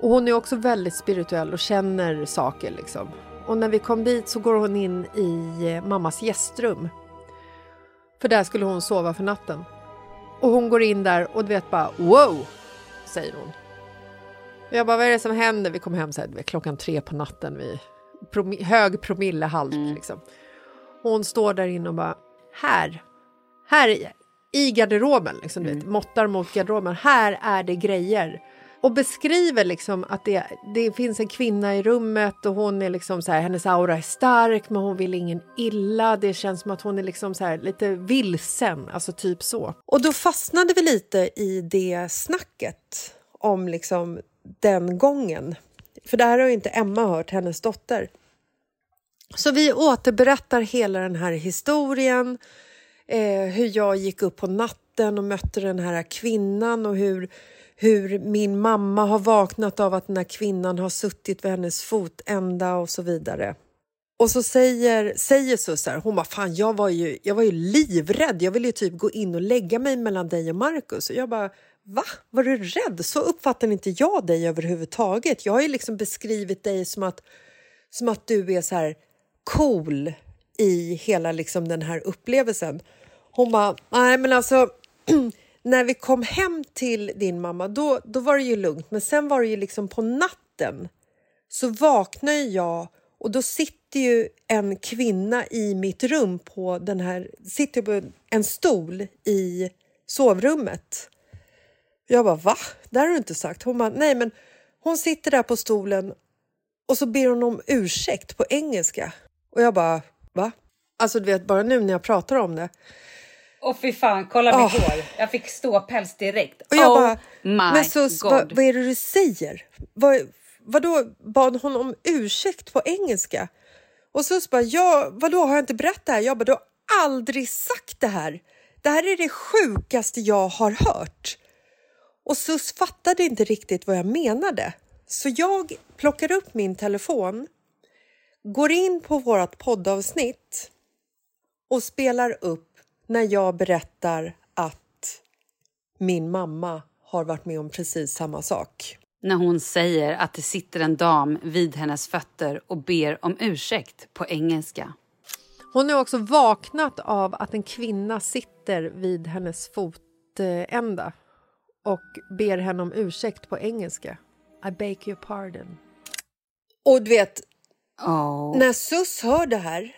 Och hon är också väldigt spirituell och känner saker liksom. Och när vi kom dit så går hon in i eh, mammas gästrum. För där skulle hon sova för natten. Och hon går in där och du vet bara wow, säger hon. Jag bara, vad är det som händer? Vi kom hem så här, klockan tre på natten, vid promi hög promillehalt. Mm. Liksom. Hon står där inne och bara, här, här i, garderoben, liksom, du vet, Mm. måttar mot garderoben, här är det grejer. Och beskriver liksom att det, det finns en kvinna i rummet och hon är liksom så här, hennes aura är stark men hon vill ingen illa. Det känns som att hon är liksom så här, lite vilsen, alltså typ så. Och då fastnade vi lite i det snacket om liksom den gången. För det här har ju inte Emma hört, hennes dotter. Så vi återberättar hela den här historien. Eh, hur jag gick upp på natten och mötte den här kvinnan och hur, hur min mamma har vaknat av att den här kvinnan har suttit vid hennes fotända och så vidare. Och så säger, säger Sussar, hon bara fan jag var, ju, jag var ju livrädd, jag ville ju typ gå in och lägga mig mellan dig och Markus. Och jag bara va? Var du rädd? Så uppfattar inte jag dig överhuvudtaget. Jag har ju liksom beskrivit dig som att, som att du är så här cool i hela liksom den här upplevelsen. Hon bara, nej men alltså när vi kom hem till din mamma då, då var det ju lugnt men sen var det ju liksom på natten så vaknar jag och då sitter ju en kvinna i mitt rum på den här, sitter på en stol i sovrummet. Jag bara va? Det här har du inte sagt. Hon bara nej men hon sitter där på stolen och så ber hon om ursäkt på engelska. Och jag bara va? Alltså du vet bara nu när jag pratar om det. Och fy fan, kolla mitt Åh. hår. Jag fick ståpäls direkt. Och jag oh bara, my men sus, god. vad, vad är det du säger? Vad, vadå, bad hon om ursäkt på engelska? Och sus bara, ja, vadå, har jag inte berättat det här? Jag bara, du har aldrig sagt det här. Det här är det sjukaste jag har hört. Och sus fattade inte riktigt vad jag menade. Så jag plockar upp min telefon, går in på vårt poddavsnitt och spelar upp när jag berättar att min mamma har varit med om precis samma sak. När hon säger att det sitter en dam vid hennes fötter och ber om ursäkt på engelska. Hon är också vaknat av att en kvinna sitter vid hennes fotända och ber henne om ursäkt på engelska. I beg your pardon. Och du vet, Oh. när Sus hör det här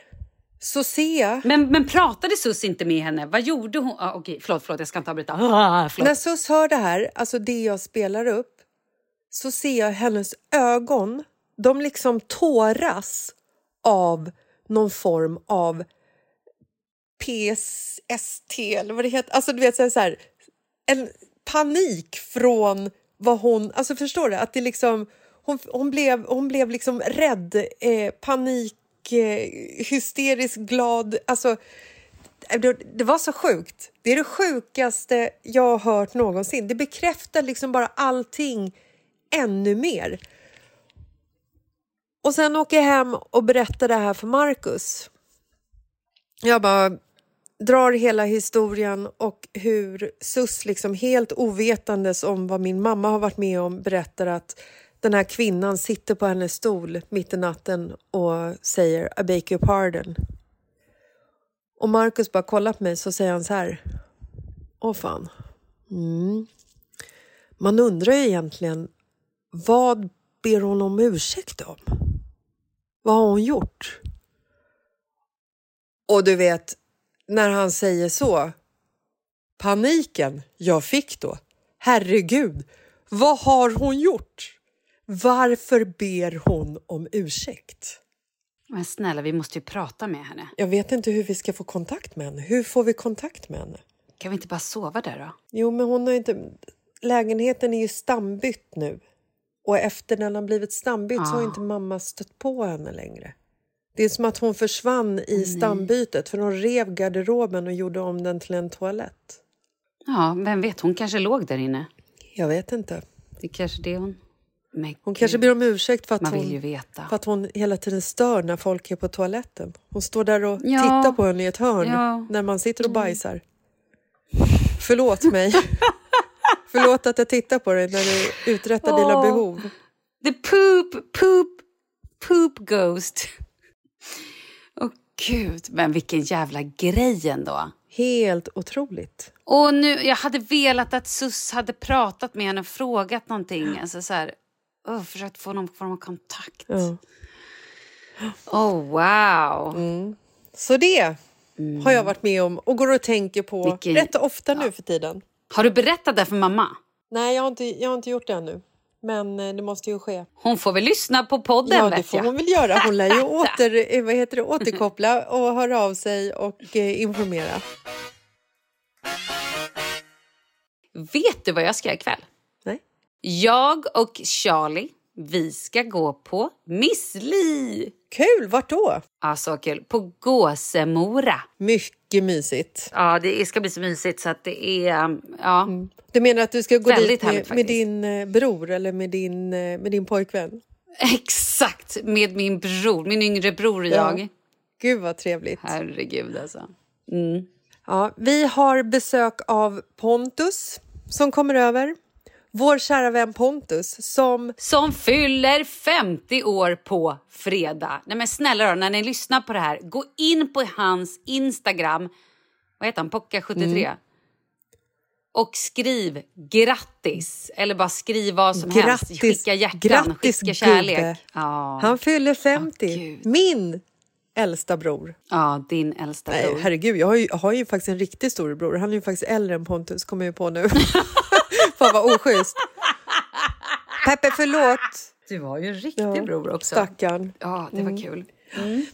så jag... Men, men pratade Sus inte med henne? Vad gjorde hon? Ah, okej, förlåt, förlåt, jag ska inte avbryta. Ah. När Sus hör det här, alltså det jag spelar upp, så ser jag hennes ögon. De liksom tåras av någon form av PSST eller vad det heter. Alltså du vet så här, så här en panik från vad hon... Alltså förstår du? Att det liksom... Hon, hon, blev, hon blev liksom rädd, eh, panik, Eh, hysteriskt glad. Alltså, det, det var så sjukt. Det är det sjukaste jag har hört någonsin. Det bekräftar liksom bara allting ännu mer. Och sen åker jag hem och berättar det här för Marcus. Jag bara drar hela historien och hur Sus liksom helt ovetandes om vad min mamma har varit med om berättar att den här kvinnan sitter på hennes stol mitt i natten och säger I beg your pardon. Och Marcus bara kollar på mig så säger han så här. Åh fan. Mm. Man undrar ju egentligen vad ber hon om ursäkt om? Vad har hon gjort? Och du vet, när han säger så, paniken jag fick då. Herregud, vad har hon gjort? Varför ber hon om ursäkt? Men snälla, vi måste ju prata med henne. Jag vet inte hur vi ska få kontakt med henne. Hur får vi kontakt med henne? Kan vi inte bara sova där då? Jo, men hon har inte... Lägenheten är ju stambytt nu. Och efter den har blivit stambytt så har Ah. inte mamma stött på henne längre. Det är som att hon försvann i stambytet för de rev garderoben och gjorde om den till en toalett. Ja, vem vet, hon kanske låg där inne. Jag vet inte. Det är kanske det hon... Men Hon gud, kanske ber om ursäkt för att, Man vill ju hon, veta. för att hon hela tiden stör när folk är på toaletten. Hon står där och Ja. tittar på henne i ett hörn Ja. Mm. när man sitter och bajsar. Förlåt mig. Förlåt att jag tittar på dig när du uträttar dina Åh. behov. The poop, poop, poop ghost. Åh gud, men vilken jävla grej ändå. Helt otroligt. Och nu, jag hade velat att Sus hade pratat med henne och frågat någonting. Alltså så här, oh, försökt få någon form av kontakt. Ja. Oh, wow. Så det har jag varit med om och går och tänker på Vilken- rätt ofta nu för tiden. Har du berättat det för mamma? Nej, jag har inte, jag har inte gjort det ännu. Men eh, det måste ju ske. Hon får väl lyssna på podden Ja, det får jag. hon väl göra. Hon lär ju åter, eh, vad heter det, återkoppla och höra av sig och eh, informera. Vet du vad jag ska göra ikväll? Jag och Charlie, vi ska gå på Miss Li. Kul! Vart då? Alltså kul. På Gåsemora. Mycket mysigt. Ja, det ska bli så mysigt så att det är... Ja. Du menar att du ska gå Väldigt dit med, härligt med din eh, bror eller med din, eh, med din pojkvän? Exakt, med min bror, min yngre bror och Ja. jag. Gud vad trevligt. Herregud alltså. Mm. Ja, vi har besök av Pontus som kommer över. Vår kära vän Pontus som... Som fyller 50 år på fredag. Nej men snälla då, när ni lyssnar på det här, gå in på hans Instagram, vad heter han, Pocka73. Mm. Och skriv grattis, eller bara skriv vad som helst. Grattis, Skicka hjärtan, grattis, skicka kärlek. Ja. Han fyller 50. gud. Min äldsta bror. ja, din äldsta Nej, bror. herregud, jag har, ju, jag har ju faktiskt en riktig storebror. Han är ju faktiskt äldre än Pontus, kommer jag på nu. Fan vad oschysst. Peppe, förlåt. Du har ju en riktig Ja, bror också. Stackarn. Ja, det var kul.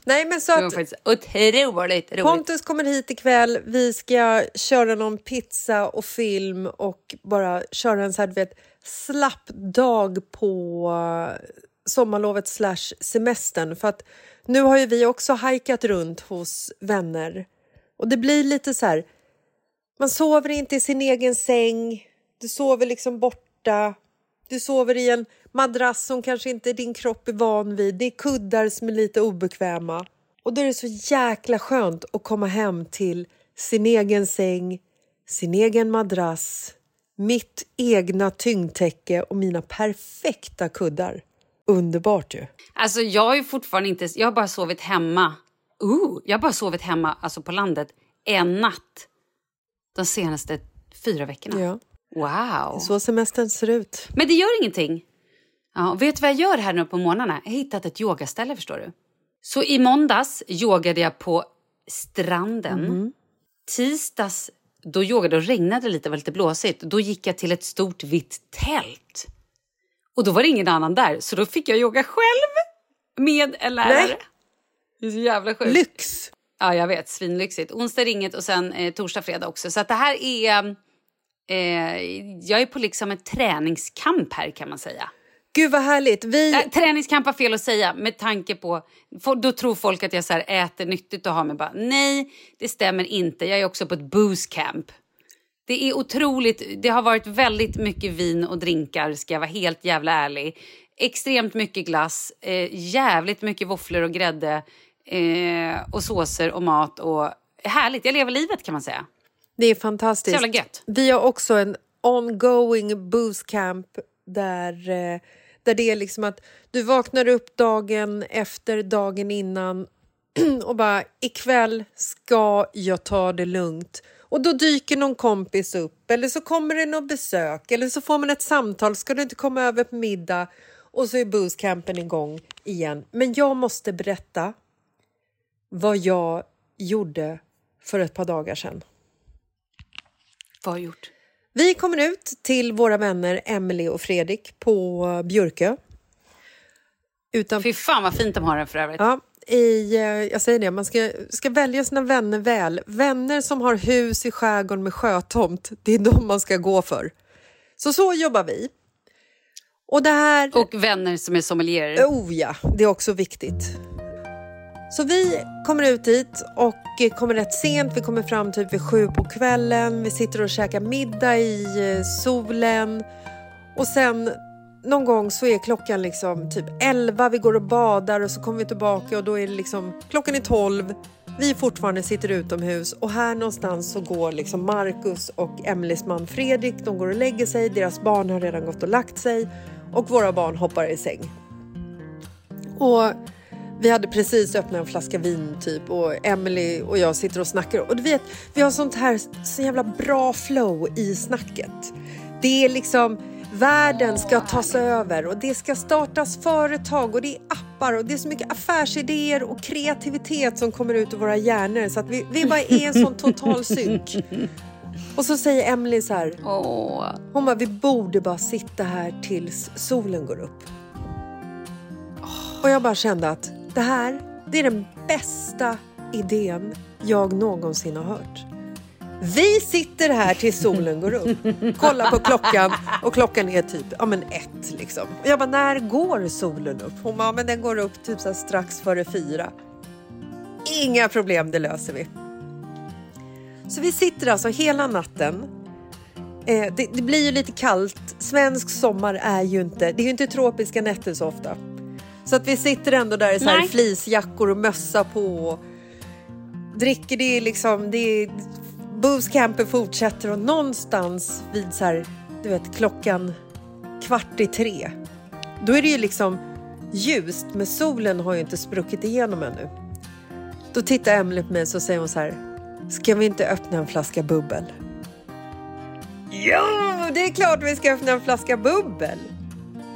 Nej, men så Det var att faktiskt otroligt roligt. Pontus kommer hit ikväll. Vi ska köra någon pizza och film och bara köra en så här, du vet, slapp dag på eh, sommarlovet slash semestern. För att nu har ju vi också hajkat runt hos vänner. Och det blir lite så här... Man sover inte i sin egen säng. Du sover liksom borta. Du sover i en madrass som kanske inte din kropp är van vid. Det är kuddar som är lite obekväma. Och då är det så jäkla skönt att komma hem till sin egen säng, sin egen madrass, mitt egna tyngdtäcke och mina perfekta kuddar. Underbart ju. Alltså jag har ju fortfarande inte... Jag har bara sovit hemma. Uh, jag har bara sovit hemma, alltså på landet, en natt. De senaste fyra veckorna. Ja, Wow. så semestern ser ut. Men det gör ingenting. Ja, vet du vad jag gör här nu på morgnarna? Jag har hittat ett yogaställe förstår du. Så i måndags yogade jag på stranden. Tisdags, då yogade och regnade lite, var lite blåsigt. Då gick jag till ett stort vitt tält. Och då var det ingen annan där, så då fick jag yoga själv. Med en lärare. Nej. Det är så jävla sjukt. Lyx! Ja, jag vet. Svinlyxigt. Onsdag är inget och sen eh, torsdag, fredag också. Så det här är... Eh, jag är på liksom en träningskamp här kan man säga. Gud vad härligt. Vi... Äh, träningskamp var fel att säga med tanke på... For, då tror folk att jag så här äter nyttigt och har mig bara... Nej, det stämmer inte. Jag är också på ett booze camp. Det är otroligt. Det har varit väldigt mycket vin och drinkar ska jag vara helt jävla ärlig. Extremt mycket glass, eh, jävligt mycket våfflor och grädde eh, och såser och mat och härligt. Jag lever livet kan man säga. Det är fantastiskt. Så jävla gött. Vi har också en ongoing booze camp där, eh, där det är liksom att du vaknar upp dagen efter, dagen innan och bara ikväll ska jag ta det lugnt. Och då dyker någon kompis upp eller så kommer det något besök eller så får man ett samtal. Ska du inte komma över på middag? Och så är boostcampen igång igen. Men jag måste berätta vad jag gjorde för ett par dagar sedan. Vad har gjort? Vi kommer ut till våra vänner Emily och Fredrik på Björkö. Utan, Fy fan vad fint de har det för övrigt. ja, i, eh, jag säger det, man ska, ska välja sina vänner väl. Vänner som har hus i skärgården med sjötomt, det är de man ska gå för. Så så jobbar vi. Och det här... Och vänner som är sommelierer. Oh ja, det är också viktigt. Så vi kommer ut dit och kommer rätt sent. Vi kommer fram typ vid sju på kvällen. Vi sitter och käkar middag i eh, solen. Och sen någon gång så är klockan liksom typ 11. Vi går och badar och så kommer vi tillbaka och då är det liksom klockan är 12. Vi fortfarande sitter utomhus och här någonstans så går liksom Marcus och Emelies man Fredrik. De går och lägger sig. Deras barn har redan gått och lagt sig och våra barn hoppar i säng. Och vi hade precis öppnat en flaska vin typ och Emily och jag sitter och snackar och du vet, vi har sånt här så jävla bra flow i snacket. Det är liksom världen ska tas över och det ska startas företag och det är appar och det är så mycket affärsidéer och kreativitet som kommer ut ur våra hjärnor så att vi, vi bara är en sån total synk. Och så säger Emily så här. Hon bara, vi borde bara sitta här tills solen går upp. Och jag bara kände att det här, det är den bästa idén jag någonsin har hört. Vi sitter här tills solen går upp, kollar på klockan och klockan är typ ja, men ett. Liksom. Och jag bara, när går solen upp? Hon bara, men den går upp typ så strax före fyra. Inga problem, det löser vi. Så vi sitter alltså hela natten. Eh, det, det, blir ju lite kallt. Svensk sommar är ju inte, det är ju inte tropiska nätter så ofta. Så att vi sitter ändå där i så här fleecejackor och mössa på. dricker det liksom, det är, boostcampen fortsätter och någonstans vid så här, du vet klockan kvart i tre. Då är det ju liksom ljust men solen har ju inte spruckit igenom ännu. Då tittar Emelie på mig och så säger hon så här. Ska vi inte öppna en flaska bubbel? Jo, det är klart vi ska öppna en flaska bubbel.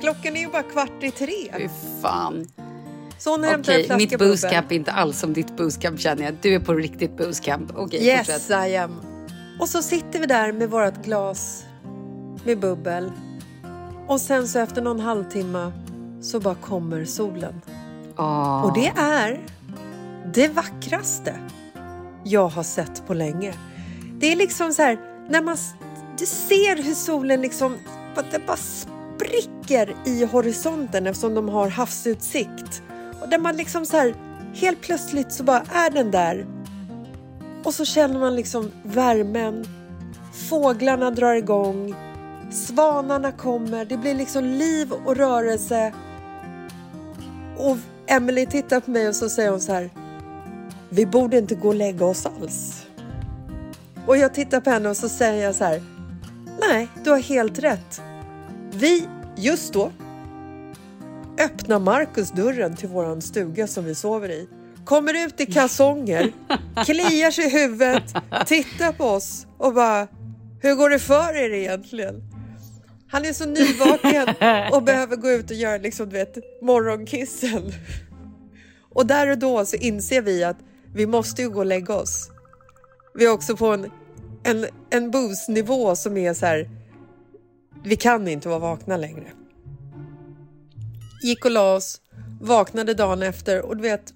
Klockan är ju bara kvart i tre. Fy fan. Så hon hämtar en Okej, flaska mitt bubbel. boostcamp är inte alls som ditt boostcamp känner jag. Du är på riktigt boostcamp. Okej, Yes, fortsätt. I am. Och så sitter vi där med vårt glas med bubbel. Och sen så efter någon halvtimme så bara kommer solen. Åh. Och det är det vackraste jag har sett på länge. Det är liksom så här, när man du ser hur solen liksom, det bara spricker i horisonten eftersom de har havsutsikt. Och där man liksom så här, helt plötsligt så bara är den där. Och så känner man liksom värmen, fåglarna drar igång, svanarna kommer, det blir liksom liv och rörelse. Och Emily tittar på mig och så säger hon så här. Vi borde inte gå och lägga oss alls. Och jag tittar på henne och så säger jag så här. Nej, du har helt rätt. Vi, just då, öppnar Markus dörren till våran stuga som vi sover i. Kommer ut i kalsonger, kliar sig i huvudet, tittar på oss och bara Hur går det för er egentligen? Han är så nyvaken och behöver gå ut och göra liksom, du vet, morgonkissen. Och där och då så inser vi att vi måste ju gå och lägga oss. Vi är också på en, en, en boostnivå som är så här, vi kan inte vara vakna längre. Gick och la oss, vaknade dagen efter och du vet,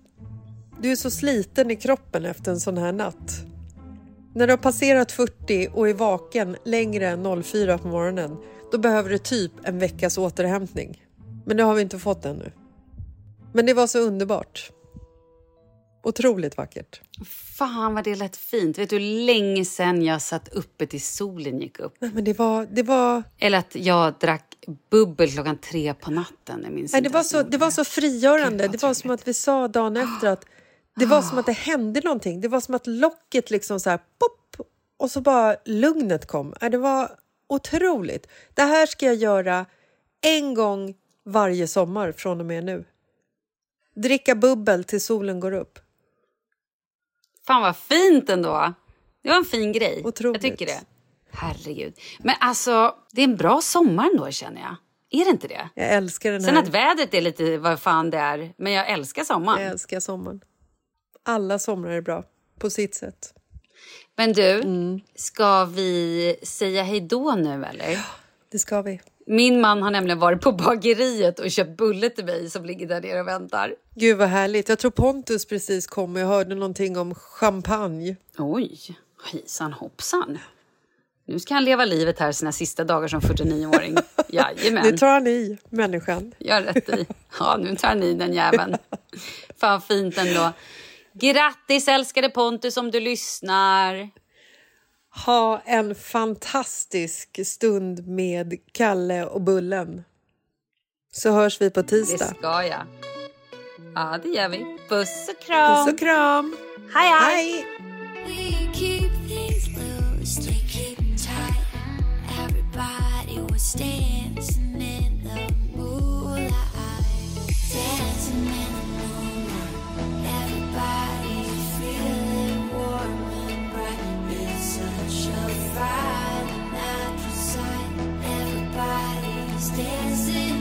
du är så sliten i kroppen efter en sån här natt. När du har passerat 40 och är vaken längre än 04 på morgonen, då behöver du typ en veckas återhämtning. Men det har vi inte fått ännu. Men det var så underbart. Otroligt vackert. Fan vad det lät fint. Vet du hur länge sen jag satt uppe till solen gick upp? Nej, men det var, det var, Eller att jag drack bubbel klockan tre på natten. Jag minns nej, det var, så, det var så frigörande. Gud, det var som att vi sa dagen efter att det var som att det hände någonting. Det var som att locket liksom så här pop och så bara lugnet kom. Det var otroligt. Det här ska jag göra en gång varje sommar från och med nu. Dricka bubbel till solen går upp. Fan vad fint ändå. Det var en fin grej. Otroligt. Jag tycker det. Herregud. Men alltså, det är en bra sommar ändå känner jag. Är det inte det? Jag älskar den Sen här. att vädret är lite vad fan det är. Men jag älskar sommaren. Jag älskar sommaren. Alla somrar är bra på sitt sätt. Men du, Mm. ska vi säga hej då nu eller? Det ska vi. Min man har nämligen varit på bageriet och köpt bulle till mig som ligger där nere och väntar. Gud vad härligt. Jag tror Pontus precis kom och jag hörde någonting om champagne. Oj, hejsan hoppsan. Nu ska han leva livet här sina sista dagar som 49-åring. Jajamän. Nu tar han i, människan. Gör rätt i. Ja, nu tar han i den jäveln. Fan fint ändå. Grattis älskade Pontus om du lyssnar. Ha en fantastisk stund med Kalle och Bullen. Så hörs vi på Det tisdag. ska jag. Ja, det gör vi. Puss och kram. Puss och kram. Hej, hej. Hej! dancing.